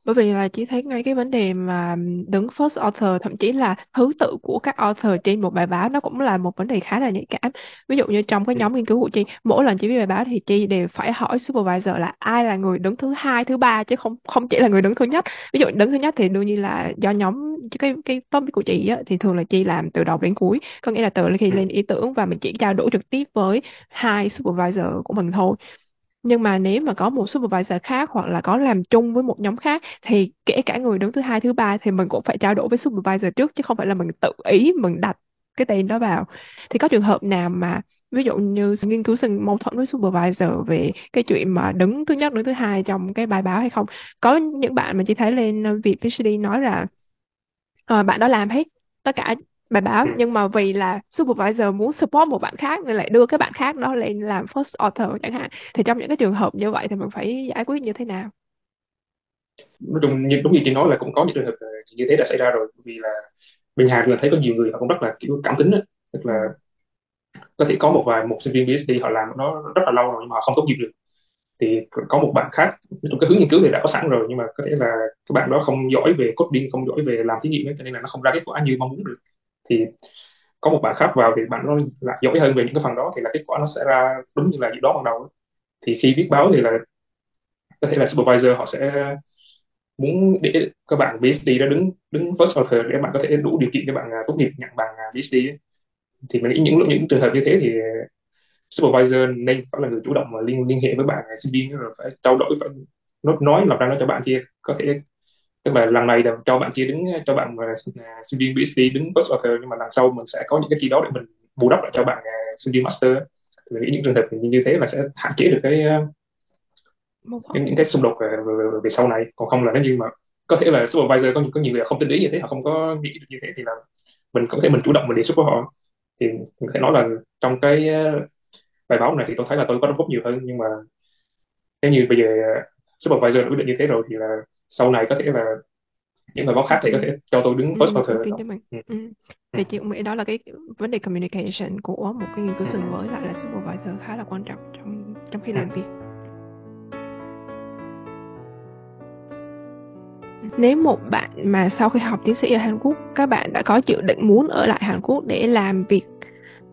bởi vì là chỉ thấy ngay cái vấn đề mà đứng first author thậm chí là thứ tự của các author trên một bài báo nó cũng là một vấn đề khá là nhạy cảm. Ví dụ như trong cái nhóm nghiên cứu của Chi mỗi lần Chi viết bài báo thì Chi đều phải hỏi supervisor là ai là người đứng thứ hai thứ ba chứ không không chỉ là người đứng thứ nhất. Ví dụ đứng thứ nhất thì đương nhiên là do nhóm cái cái topic của chị á, thì thường là Chi làm từ đầu đến cuối. Có nghĩa là từ khi lên ý tưởng và mình chỉ trao đổi trực tiếp với hai supervisor của mình thôi nhưng mà nếu mà có một supervisor khác hoặc là có làm chung với một nhóm khác thì kể cả người đứng thứ hai thứ ba thì mình cũng phải trao đổi với supervisor trước chứ không phải là mình tự ý mình đặt cái tên đó vào. Thì có trường hợp nào mà ví dụ như nghiên cứu sinh mâu thuẫn với supervisor về cái chuyện mà đứng thứ nhất đứng thứ hai trong cái bài báo hay không? Có những bạn mà chỉ thấy lên ờ, việc PhD nói là uh, bạn đó làm hết tất cả bài báo. Nhưng mà vì là supervisor muốn support một bạn khác nên lại đưa cái bạn khác đó lên làm first author chẳng hạn thì trong những cái trường hợp như vậy thì mình phải giải quyết như thế nào? Nói chung như đúng như chị nói là cũng có những trường hợp như thế đã xảy ra rồi. Vì là bên Hàn là thấy có nhiều người họ cũng rất là kiểu cảm tính đó. tức là có thể có một vài một sinh viên PhD họ làm nó rất là lâu rồi nhưng mà họ không tốt nghiệp được. Thì có một bạn khác trong cái hướng nghiên cứu thì đã có sẵn rồi nhưng mà có thể là các bạn đó không giỏi về coding không giỏi về làm thí nghiệm ấy, cho nên là nó không ra kết quả như mong muốn được thì có một bạn khác vào thì bạn nó là giỏi hơn về những cái phần đó, thì là kết quả nó sẽ ra đúng như là dự đoán ban đầu. Thì khi viết báo thì là có thể là supervisor họ sẽ muốn để các bạn PhD đó đứng đứng first author để bạn có thể đủ điều kiện để bạn à, tốt nghiệp, nhận bằng à, PhD thì mình nghĩ những những trường hợp như thế thì supervisor nên phải là người chủ động mà liên liên hệ với bạn à, sinh viên, rồi phải trao đổi, phải nói nói làm ra nó cho bạn kia. Có thể tức là lần này là cho bạn kia đứng cho bạn uh, sinh viên PhD đứng first author nhưng mà lần sau mình sẽ có những cái chi đó để mình bù đắp lại cho bạn uh, sinh viên master. Thì mình nghĩ những trường hợp như thế là sẽ hạn chế được cái uh, những, những cái xung đột về, về, về, về sau này. Còn không là nếu như mà có thể là supervisor có có nhiều người không tin ý như thế họ không có nghĩ được như thế thì là mình có thể mình chủ động mình đề xuất với họ. Thì mình có thể nói là trong cái bài báo này thì tôi thấy là tôi có đóng góp nhiều hơn nhưng mà nếu như bây giờ supervisor đã quyết định như thế rồi thì là sau này có thể là những bài báo khác thì có thể cho tôi đứng ừ, first author ưu tiên cho mình. Ừ. ừ. thì chị cũng nghĩ đó là cái vấn đề communication của một cái nghiên cứu sinh với lại là supervisor khá là quan trọng trong trong khi làm việc. Nếu một bạn mà sau khi học tiến sĩ ở Hàn Quốc các bạn đã có dự định muốn ở lại Hàn Quốc để làm việc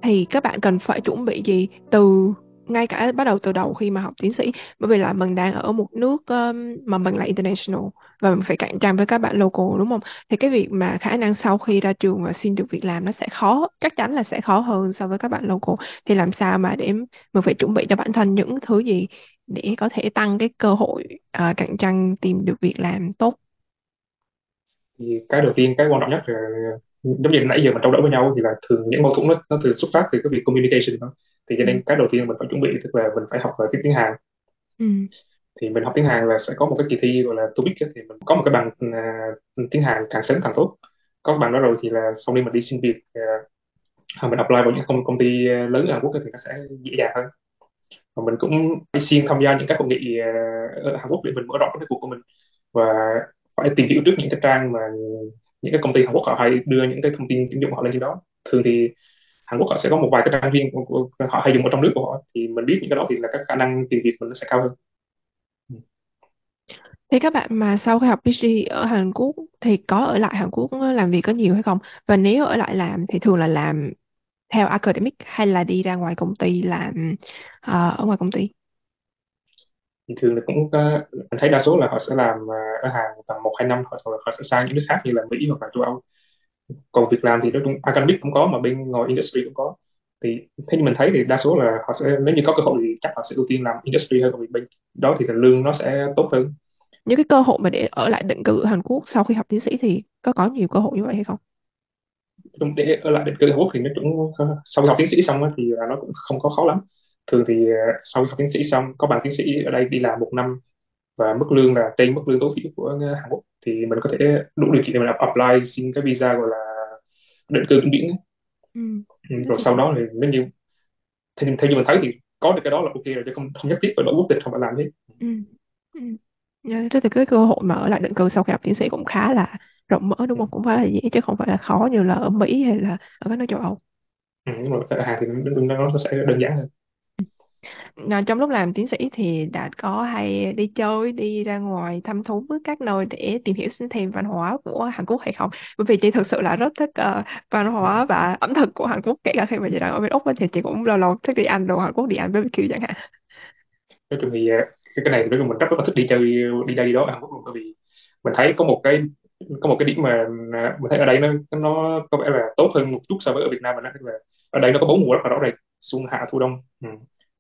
thì các bạn cần phải chuẩn bị gì từ ngay cả bắt đầu từ đầu khi mà học tiến sĩ bởi vì là mình đang ở một nước um, mà mình là international và mình phải cạnh tranh với các bạn local đúng không? Thì cái việc mà khả năng sau khi ra trường và xin được việc làm nó sẽ khó chắc chắn là sẽ khó hơn so với các bạn local. Thì làm sao mà để mình phải chuẩn bị cho bản thân những thứ gì để có thể tăng cái cơ hội uh, cạnh tranh tìm được việc làm tốt? Thì cái đầu tiên cái quan trọng nhất là giống như nãy giờ mình trao đổi với nhau thì là thường những mâu thuẫn nó, nó từ xuất phát từ cái việc communication đó thì cho nên ừ. cái đầu tiên mình phải chuẩn bị tức là mình phải học về tiếng tiếng Hàn. Ừ. thì mình học tiếng Hàn là sẽ có một cái kỳ thi gọi là TOEIC thì mình có một cái bằng uh, tiếng Hàn càng sớm càng tốt. Có bằng đó rồi thì là sau khi mình đi xin việc uh, mình apply vào những công công ty lớn ở Hàn Quốc thì nó sẽ dễ dàng hơn. Và mình cũng đi xin tham gia những các hội nghị uh, ở Hàn Quốc để mình mở rộng cái cuộc của mình. Và phải tìm hiểu trước những cái trang mà những cái công ty Hàn Quốc họ hay đưa những cái thông tin tuyển dụng họ lên trên đó. Thường thì Hàn Quốc họ sẽ có một vài cái trang riêng của, họ hay dùng ở trong nước của họ thì mình biết những cái đó thì là các khả năng tìm việc mình nó sẽ cao hơn Thế các bạn mà sau khi học PhD ở Hàn Quốc thì có ở lại Hàn Quốc làm việc có nhiều hay không? Và nếu ở lại làm thì thường là làm theo academic hay là đi ra ngoài công ty làm uh, ở ngoài công ty? thì thường là cũng uh, mình thấy đa số là họ sẽ làm uh, ở Hàn tầm một hai năm họ, họ sẽ sang những nước khác như là Mỹ hoặc là châu Âu còn việc làm thì nói chung academic cũng có mà bên ngoài industry cũng có. Thì thế như mình thấy thì đa số là họ sẽ nếu như có cơ hội thì chắc họ sẽ ưu tiên làm industry hơn vì bên đó thì là lương nó sẽ tốt hơn. Những cái cơ hội mà để ở lại định cư ở Hàn Quốc sau khi học tiến sĩ thì có có nhiều cơ hội như vậy hay không? để ở lại định cư Hàn Quốc thì nó cũng sau khi học tiến sĩ xong thì nó cũng không có khó lắm. Thường thì ờ, sau khi học tiến sĩ xong có bằng tiến sĩ ở đây đi làm một năm và mức lương là trên mức lương tối thiểu của Hàn Quốc thì mình có thể đủ điều kiện để mình apply xin cái visa gọi là định cư vĩnh viễn ừ. ừ. rồi sau đó thì nếu như theo, theo như mình thấy thì có được cái đó là ok rồi chứ không, không nhất thiết phải đổi quốc tịch không phải làm thế ừ. Ừ. Yeah, thế thì cái cơ hội mà ở lại định cư sau khi học tiến sĩ cũng khá là rộng mở đúng không cũng khá là dễ chứ không phải là khó như là ở Mỹ hay là ở các nước châu Âu ừ, đúng rồi ở Hàn thì nó, nó sẽ đơn giản hơn Ờ, trong lúc làm tiến sĩ thì Đạt có hay đi chơi, đi ra ngoài thăm thú với các nơi để tìm hiểu thêm văn hóa của Hàn Quốc hay không? Bởi vì chị thực sự là rất thích uh, văn hóa và ẩm thực của Hàn Quốc, kể cả khi mà chị đang ở bên Úc thì chị cũng lâu lâu thích đi ăn đồ Hàn Quốc, đi ăn BBQ chẳng hạn. Nói chung thì ờ, cái cái này thì nói chung mình rất rất là thích đi chơi đi đây đi đó ở Hàn Quốc luôn bởi vì mình thấy có một cái có một cái điểm mà mình thấy ở đây nó nó có vẻ là tốt hơn một chút so với ở Việt Nam mình đó là ở đây nó có bốn mùa rất là rõ ràng xuân hạ thu đông ừ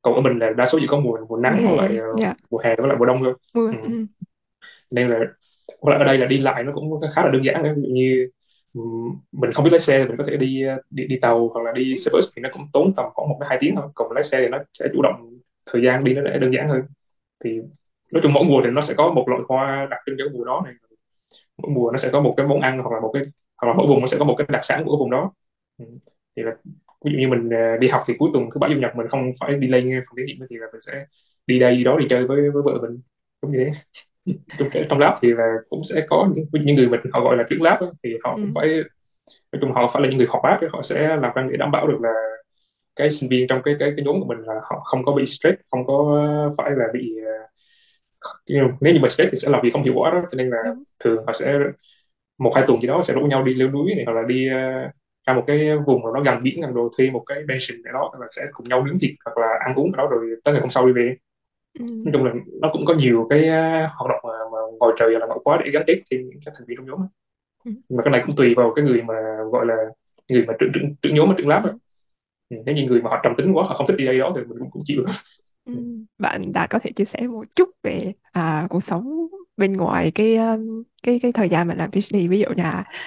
còn ở mình là đa số chỉ có mùa mùa nắng hoặc lại yeah. Dạ. mùa hè với lại mùa đông thôi ừ. Ừ. nên là hoặc là ở đây là đi lại nó cũng khá là đơn giản ví dụ như mình không biết lái xe thì mình có thể đi đi, đi tàu hoặc là đi xe bus thì nó cũng tốn tầm khoảng một đến hai tiếng thôi còn lái xe thì nó sẽ chủ động thời gian đi nó sẽ đơn giản hơn thì nói chung mỗi mùa thì nó sẽ có một loại hoa đặc trưng cho mùa đó này mỗi mùa nó sẽ có một cái món ăn hoặc là một cái hoặc là mỗi vùng nó sẽ có một cái đặc sản của cái vùng đó thì là ví dụ như mình à, đi học thì cuối tuần thứ bảy chủ nhật mình không phải đi lên phòng thí nghiệm thì là mình sẽ đi đây đi đó đi chơi với với vợ mình. Cũng như thế. (laughs) Trong, trong lab thì là cũng sẽ có những, những người mình họ gọi là trưởng lab thì họ cũng ừ. phải nói chung họ phải là những người học bác họ sẽ làm ra để đảm bảo được là cái sinh viên trong cái cái cái nhóm của mình là họ không có bị stress không có phải là bị uh, nếu như mà stress thì sẽ làm việc không hiệu quả đó cho nên là thường họ sẽ một hai tuần gì đó sẽ rủ nhau đi leo núi này hoặc là đi uh, ra một cái vùng nào nó gần biển gần đồ thuê một cái pension để đó là sẽ cùng nhau nướng thịt hoặc là ăn uống ở đó rồi tới ngày hôm sau đi về ừ. nói chung là nó cũng có nhiều cái uh, hoạt động mà, mà ngồi trời là ngoại khóa để gắn kết thêm các thành viên trong nhóm ừ. mà cái này cũng tùy vào cái người mà gọi là người mà trưởng trưởng trưởng nhóm mà trưởng lab đó. Ừ, nếu như người mà họ trầm tính quá họ không thích đi đây đó thì mình cũng, cũng chịu ừ. bạn đã có thể chia sẻ một chút về à, cuộc sống bên ngoài cái um, cái cái thời gian mà làm PhD ví dụ như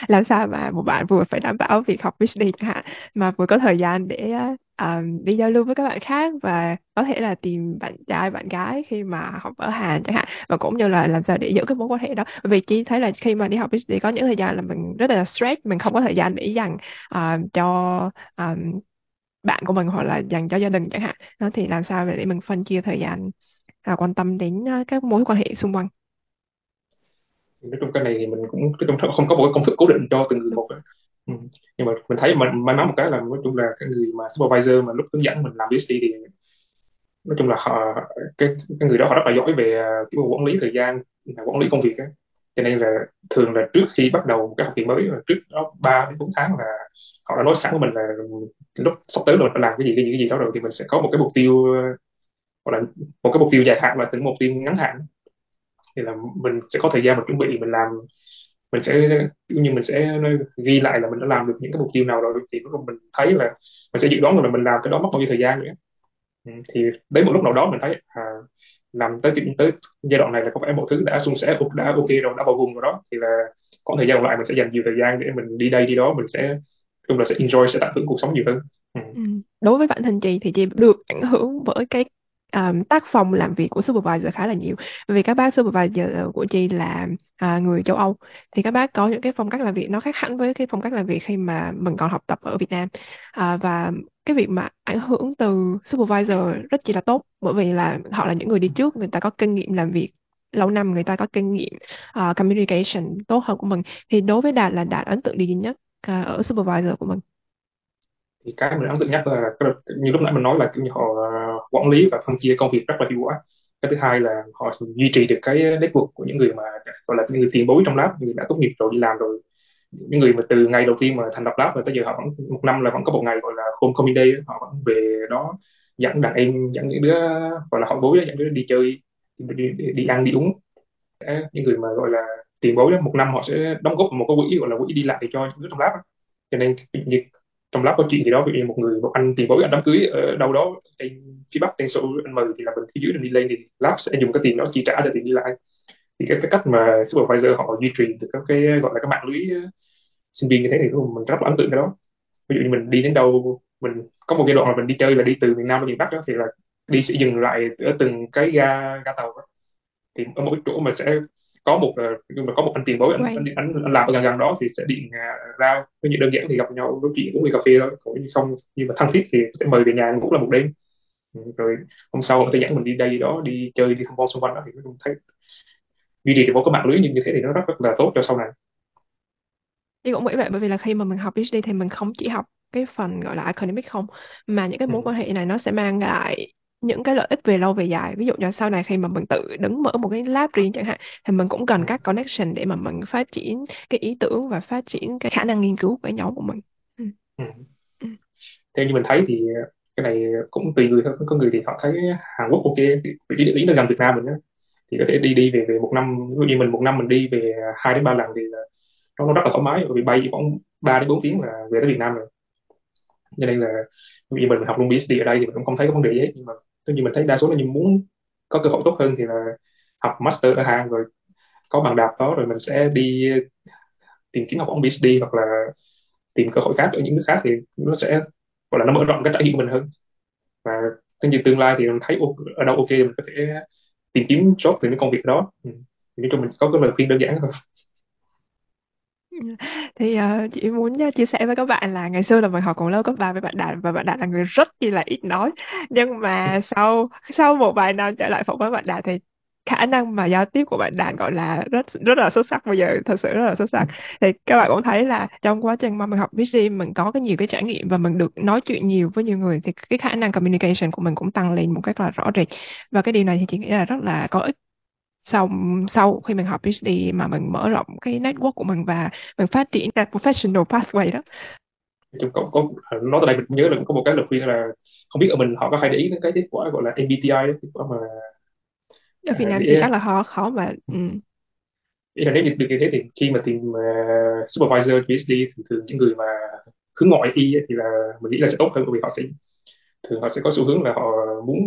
làm sao mà một bạn vừa phải đảm bảo việc học PhD chẳng hạn mà vừa có thời gian để um, đi giao lưu với các bạn khác và có thể là tìm bạn trai bạn gái khi mà học ở Hàn chẳng hạn và cũng như là làm sao để giữ cái mối quan hệ đó. Vì chị thấy là khi mà đi học PhD có những thời gian là mình rất là stress mình không có thời gian để dành uh, cho um, bạn của mình hoặc là dành cho gia đình chẳng hạn. Đó thì làm sao để mình phân chia thời gian à, quan tâm đến uh, các mối quan hệ xung quanh nói chung cái này thì mình cũng nói chung không có một cái công thức cố định cho từng người một ấy. Ừ. nhưng mà mình thấy mình may mắn một cái là nói chung là cái người mà supervisor mà lúc hướng dẫn mình làm PhD thì nói chung là họ, cái cái người đó họ rất là giỏi về à, kiểu quản lý thời gian quản lý công việc ấy. cho nên là thường là trước khi bắt đầu cái học kỳ mới trước đó ba đến bốn tháng là họ đã nói sẵn với mình là lúc sắp tới rồi phải làm cái gì cái gì cái gì đó rồi thì mình sẽ có một cái mục tiêu hoặc là một cái mục tiêu dài hạn và từng mục tiêu ngắn hạn thì là mình sẽ có thời gian mình chuẩn bị mình làm mình sẽ như mình sẽ ghi lại là mình đã làm được những cái mục tiêu nào rồi thì lúc mình thấy là mình sẽ dự đoán là mình làm cái đó mất bao nhiêu thời gian nữa. Ừ, thì đến một lúc nào đó mình thấy à, làm tới tới giai đoạn này là có phải mọi thứ đã suôn sẻ đã ok rồi đã vào vùng rồi đó. Thì là còn thời gian còn lại mình sẽ dành nhiều thời gian để mình đi đây đi đó mình sẽ chung là sẽ enjoy sẽ tận hưởng cuộc sống nhiều hơn. Ừ. ừ. đối với bản thân chị thì chị được ảnh hưởng bởi cái um, tác phong làm việc của supervisor khá là nhiều. Bởi vì các bác supervisor ờ, của chị là uh, người châu Âu. Thì các bác có những cái phong cách làm việc nó khác hẳn với cái phong cách làm việc khi mà mình còn học tập ở Việt Nam. Uh, và cái việc mà ảnh hưởng từ supervisor rất chỉ là tốt bởi vì là họ là những người đi trước người ta có kinh nghiệm làm việc lâu năm người ta có kinh nghiệm uh, communication tốt hơn của mình. Thì đối với Đạt là Đạt ấn tượng đi gì nhất uh, ở supervisor của mình? Thì cái mình ấn tượng nhất là như lúc nãy mình nói là kiểu như họ quản lý và phân chia công việc rất là hiệu quả. Cái thứ hai là họ duy trì được cái network của những người mà gọi là những người tiền bối trong lab người đã tốt nghiệp rồi đi làm rồi. Những người mà từ ngày đầu tiên mà thành lập lab rồi tới giờ họ vẫn một năm là vẫn có một ngày gọi là homecoming day họ vẫn về đó dẫn đàn em dẫn những đứa gọi là họ bối dẫn đứa đi chơi đi, đi, đi ăn đi uống. Những người mà gọi là tiền bối đó một năm họ sẽ đóng góp một cái quỹ gọi là quỹ đi lại cho những đứa trong lab cho nên trong lab có chuyện gì đó ví dụ một người một anh tiền bối anh đám cưới ở đâu đó trên phía bắc trên số anh mời thì là mình phía dưới mình đi lên thì lab sẽ dùng cái tiền đó chi trả cho tiền đi lại thì cái, cái cách mà supervisor họ duy trì được các cái gọi là cái mạng lưới ờ, sinh viên như thế thì mình rất là ấn tượng cái đó ví dụ như mình đi đến đâu mình có một giai đoạn là mình đi chơi là đi từ miền nam đến miền bắc đó thì là đi sẽ dừng lại ở từng cái ga ga tàu đó. thì ở mỗi chỗ mà sẽ có một nhưng mà có một anh tiền bối anh, anh, anh, anh làm ở gần gần đó thì sẽ điện uh, ra. Với như đơn giản thì gặp nhau nói chuyện uống cà phê thôi. Còn như không nhưng mà thân thiết thì sẽ mời về nhà ngủ là một đêm. Ừ, rồi hôm sau tôi dẫn mình đi đây đó đi chơi đi tham quan xung quanh đó thì cũng thấy duy trì được một cái mạng lưới như thế thì nó rất, rất là tốt cho sau này. Chị cũng nghĩ vậy bởi vì là khi mà mình học PhD thì mình không chỉ học cái phần gọi là academic không mà những cái mối ừ. quan hệ này nó sẽ mang lại những cái lợi ích về lâu về dài ví dụ như sau này khi mà mình tự đứng mở một cái lab riêng chẳng hạn thì mình cũng cần các connection để mà mình phát triển cái ý tưởng và phát triển cái khả năng nghiên cứu của nhóm của mình ừ. Ừ. ừ. theo như mình thấy thì cái này cũng tùy người thôi có người thì họ thấy Hàn Quốc ok vị trí địa lý nó gần Việt Nam mình đó. thì có thể đi đi về về một năm ví dụ như mình một năm mình đi về hai đến ba lần thì nó, nó rất là thoải mái bởi vì bay khoảng 3 đến 4 tiếng là về tới Việt Nam rồi cho nên là vì mình học luôn PhD ở đây thì mình cũng không thấy có vấn đề gì hết nhưng mà tuy nhiên mình thấy đa số là như muốn có cơ hội tốt hơn thì là học master ở Hàn rồi có bằng đạt đó, rồi mình sẽ đi ờ, tìm kiếm học bổng PhD hoặc là tìm cơ hội khác ở những nước khác thì nó sẽ, gọi là, nó mở rộng cái trải nghiệm mình hơn. Và tất nhiên tương lai thì mình thấy ở đâu ok mình có thể tìm kiếm job từ những công việc đó. Ừ, nói chung mình có cái lời khuyên đơn giản thôi. (laughs) thì uh, chị muốn uh, chia sẻ với các bạn là ngày xưa là mình học cùng lớp cấp 3 với bạn Đạt và bạn Đạt là người rất chi là ít nói. Nhưng mà sau sau một vài năm trở lại phỏng vấn bạn Đạt thì khả năng mà giao tiếp của bạn Đạt gọi là rất rất là xuất sắc. Bây giờ thật sự rất là xuất sắc. Thì các bạn cũng thấy là trong quá trình mà mình học PhD mình có cái nhiều cái trải nghiệm và mình được nói chuyện nhiều với nhiều người thì cái khả năng communication của mình cũng tăng lên một cách là rõ rệt. Và cái điều này thì chị nghĩ là rất là có ích sau sau khi mình học PhD mà mình mở rộng cái network của mình và mình phát triển cái professional pathway đó có, có nói tới đây mình nhớ là có một cái lời khuyên là không biết ở mình họ có hay để ý đến cái kết quả gọi là MBTI đó, kết quả mà ở Việt Nam thì chắc là khó khó mà ừ. ý là nếu như được như thế thì khi mà tìm uh, supervisor PhD thì thường những người mà hướng ngoại y thì là mình nghĩ là sẽ tốt hơn bởi vì họ sẽ thường họ sẽ có xu hướng là họ muốn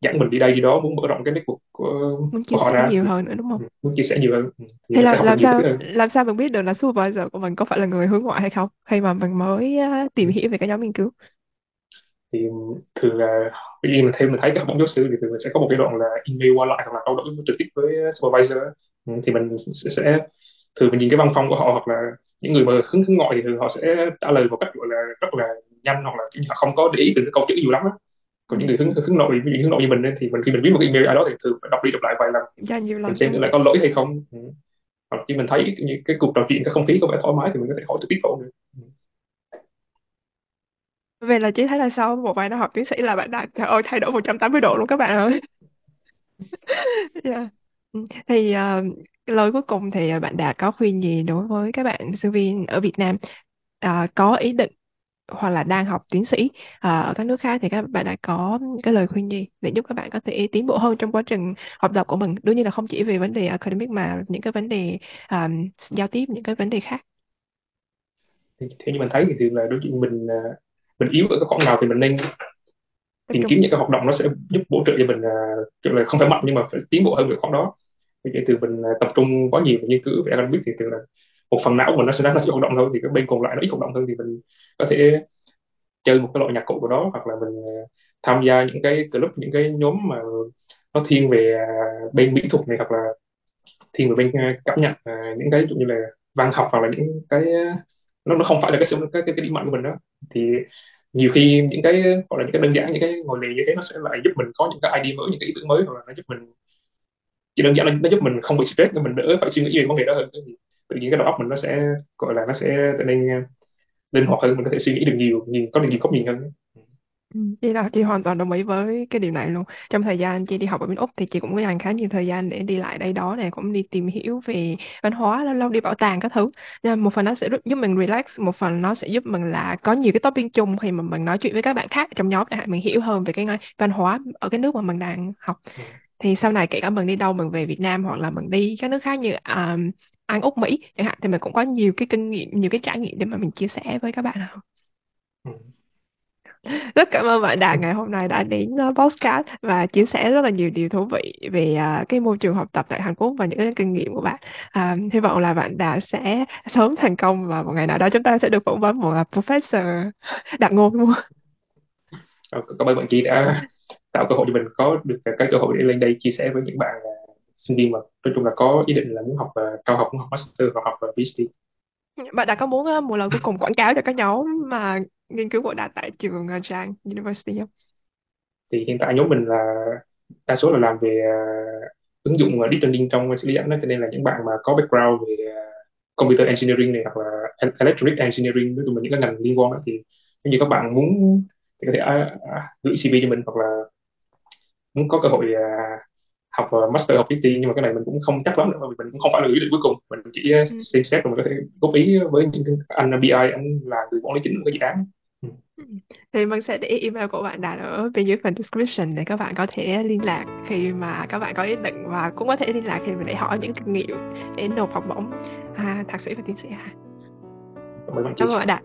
dẫn mình đi đây đi đó muốn mở rộng cái network của, muốn chia của họ sẻ ra. nhiều hơn nữa đúng không? Ừ, muốn chia sẻ nhiều hơn. Ừ, thì, thì làm, làm sao làm sao mình biết được là supervisor của mình có phải là người hướng ngoại hay không? Khi mà mình mới tìm ừ. hiểu về cái nhóm nghiên cứu? Thì thường là tuy nhiên mình theo mình thấy các bóng giáo sư thì thường sẽ có một cái đoạn là email qua lại hoặc là trao đổi trực tiếp với supervisor thì mình sẽ, sẽ thường mình nhìn cái văn phong của họ hoặc là những người mà hứng hứng ngoại thì thường họ sẽ trả lời một cách gọi là rất là nhanh hoặc là họ không có để ý từ cái câu chữ nhiều lắm á còn những người hướng hướng nội ví dụ hướng nội như mình thì mình khi mình viết một email ai đó thì thường phải đọc đi đọc lại vài lần. Dạ, nhiều lần mình xem là có lỗi hay không. Ừ. hoặc khi mình thấy cái, cái cuộc trò chuyện cái không khí có vẻ thoải mái thì mình có thể hỏi trực tiếp cậu nữa về là chỉ thấy là sau một vài năm học tiến sĩ là bạn đã trời ơi thay đổi 180 độ luôn các bạn ơi. Yeah. (laughs) Ừ, thì uh, lời cuối cùng thì bạn đã có khuyên gì đối với các bạn sinh viên ở Việt Nam? Uh, có ý định hoặc là đang học tiến sĩ uh, ở các nước khác thì các bạn đã có cái lời khuyên gì để giúp các bạn có thể tiến bộ hơn trong quá trình học tập của mình? Đương nhiên là không chỉ về vấn đề academic mà những cái vấn đề um, giao tiếp những cái vấn đề khác. Thì theo như mình thấy thì thường là đối với mình mình yếu ở cái khoản nào thì mình nên tìm kiếm những cái hoạt động nó sẽ giúp bổ trợ cho mình uh, là không phải mạnh nhưng mà phải tiến bộ hơn về khoản đó. Vậy từ mình tập trung quá nhiều vào nghiên cứu về academic thì từ là một phần não của mình nó sẽ nó chỉ hoạt động thôi thì cái bên còn lại nó ít hoạt động hơn thì mình có thể chơi một cái loại nhạc cụ của đó hoặc là mình ờ, tham gia những cái club những cái nhóm mà nó thiên về à, bên mỹ thuật này hoặc là thiên về bên ờ, cảm nhận à, những cái ví dụ như là văn học hoặc là những cái ờ, nó nó không phải là cái cái cái, cái điểm mạnh của mình đó. Thì nhiều khi những cái gọi là những cái đơn giản những cái ngồi lì như thế nó sẽ lại giúp mình có những cái idea mới những cái ý tưởng mới hoặc là nó giúp mình chỉ đơn giản là nó giúp mình không bị stress nên mình đỡ phải suy nghĩ về vấn đề đó hơn. thì tự nhiên cái đầu óc mình nó sẽ gọi là nó sẽ trở nên uh, linh hoạt hơn mình có thể suy nghĩ được nhiều nhìn có được nhiều góc nhìn hơn Ừ, Chị là chị hoàn toàn đồng ý với cái điều này luôn. Trong thời gian chị đi học ở bên Úc thì chị cũng dành khá nhiều thời gian để đi lại đây đó này cũng đi tìm hiểu về văn hóa, lâu lâu đi bảo tàng các thứ. Nhưng mà một phần nó sẽ giúp mình relax, một phần nó sẽ giúp mình là có nhiều cái topic chung khi mà mình nói chuyện với các bạn khác trong nhóm để mình hiểu hơn về cái văn hóa ở cái nước mà mình đang học. Ừ. Thì sau này kể cả mình đi đâu mình về Việt Nam hoặc là mình đi các nước khác như um, Anh, Úc, Mỹ chẳng hạn thì mình cũng có nhiều cái kinh nghiệm, nhiều cái trải nghiệm để mà mình chia sẻ với các bạn hơn. Ừ rất cảm ơn bạn Đạt ngày hôm nay đã đến uh, podcast và chia sẻ rất là nhiều điều thú vị về uh, cái môi trường học tập tại Hàn Quốc và những cái kinh nghiệm của bạn. Uh, hy vọng là bạn đã sẽ sớm thành công và một ngày nào đó chúng ta sẽ được phỏng vấn một uh, professor (laughs) Đạt Ngôn luôn. Cảm ơn bạn chị đã tạo cơ hội cho mình có được cái cơ hội để lên đây chia sẻ với những bạn uh, sinh viên mà nói chung là có ý định là muốn học uh, cao học muốn học master hoặc học uh, PhD. Bạn đã có muốn uh, một lời cuối cùng quảng cáo cho các nhóm mà nghiên cứu của Đạt tại trường uh, Trang University không? Thì hiện tại nhóm mình là đa số là làm về uh, ứng dụng uh, deep learning trong xử lý ảnh đó, cho nên là những bạn mà có background về uh, computer engineering này hoặc là electronic engineering nói chung là những cái ngành liên quan đó thì nếu như các bạn muốn thì có thể uh, uh, gửi CV cho mình hoặc là muốn có cơ hội uh, học uh, master học PhD nhưng mà cái này mình cũng không chắc lắm nữa vì mình cũng không phải là quyết định cuối cùng mình chỉ ừ. xem xét và mình có thể góp ý với những anh BI anh là người quản lý chính của cái dự án thì mình sẽ để email của bạn đặt ở bên dưới phần description để các bạn có thể liên lạc khi mà các bạn có ý định và cũng có thể liên lạc khi mà để hỏi những kinh nghiệm để nộp học bổng à, thạc sĩ và tiến sĩ. Cảm ơn bạn Đạt.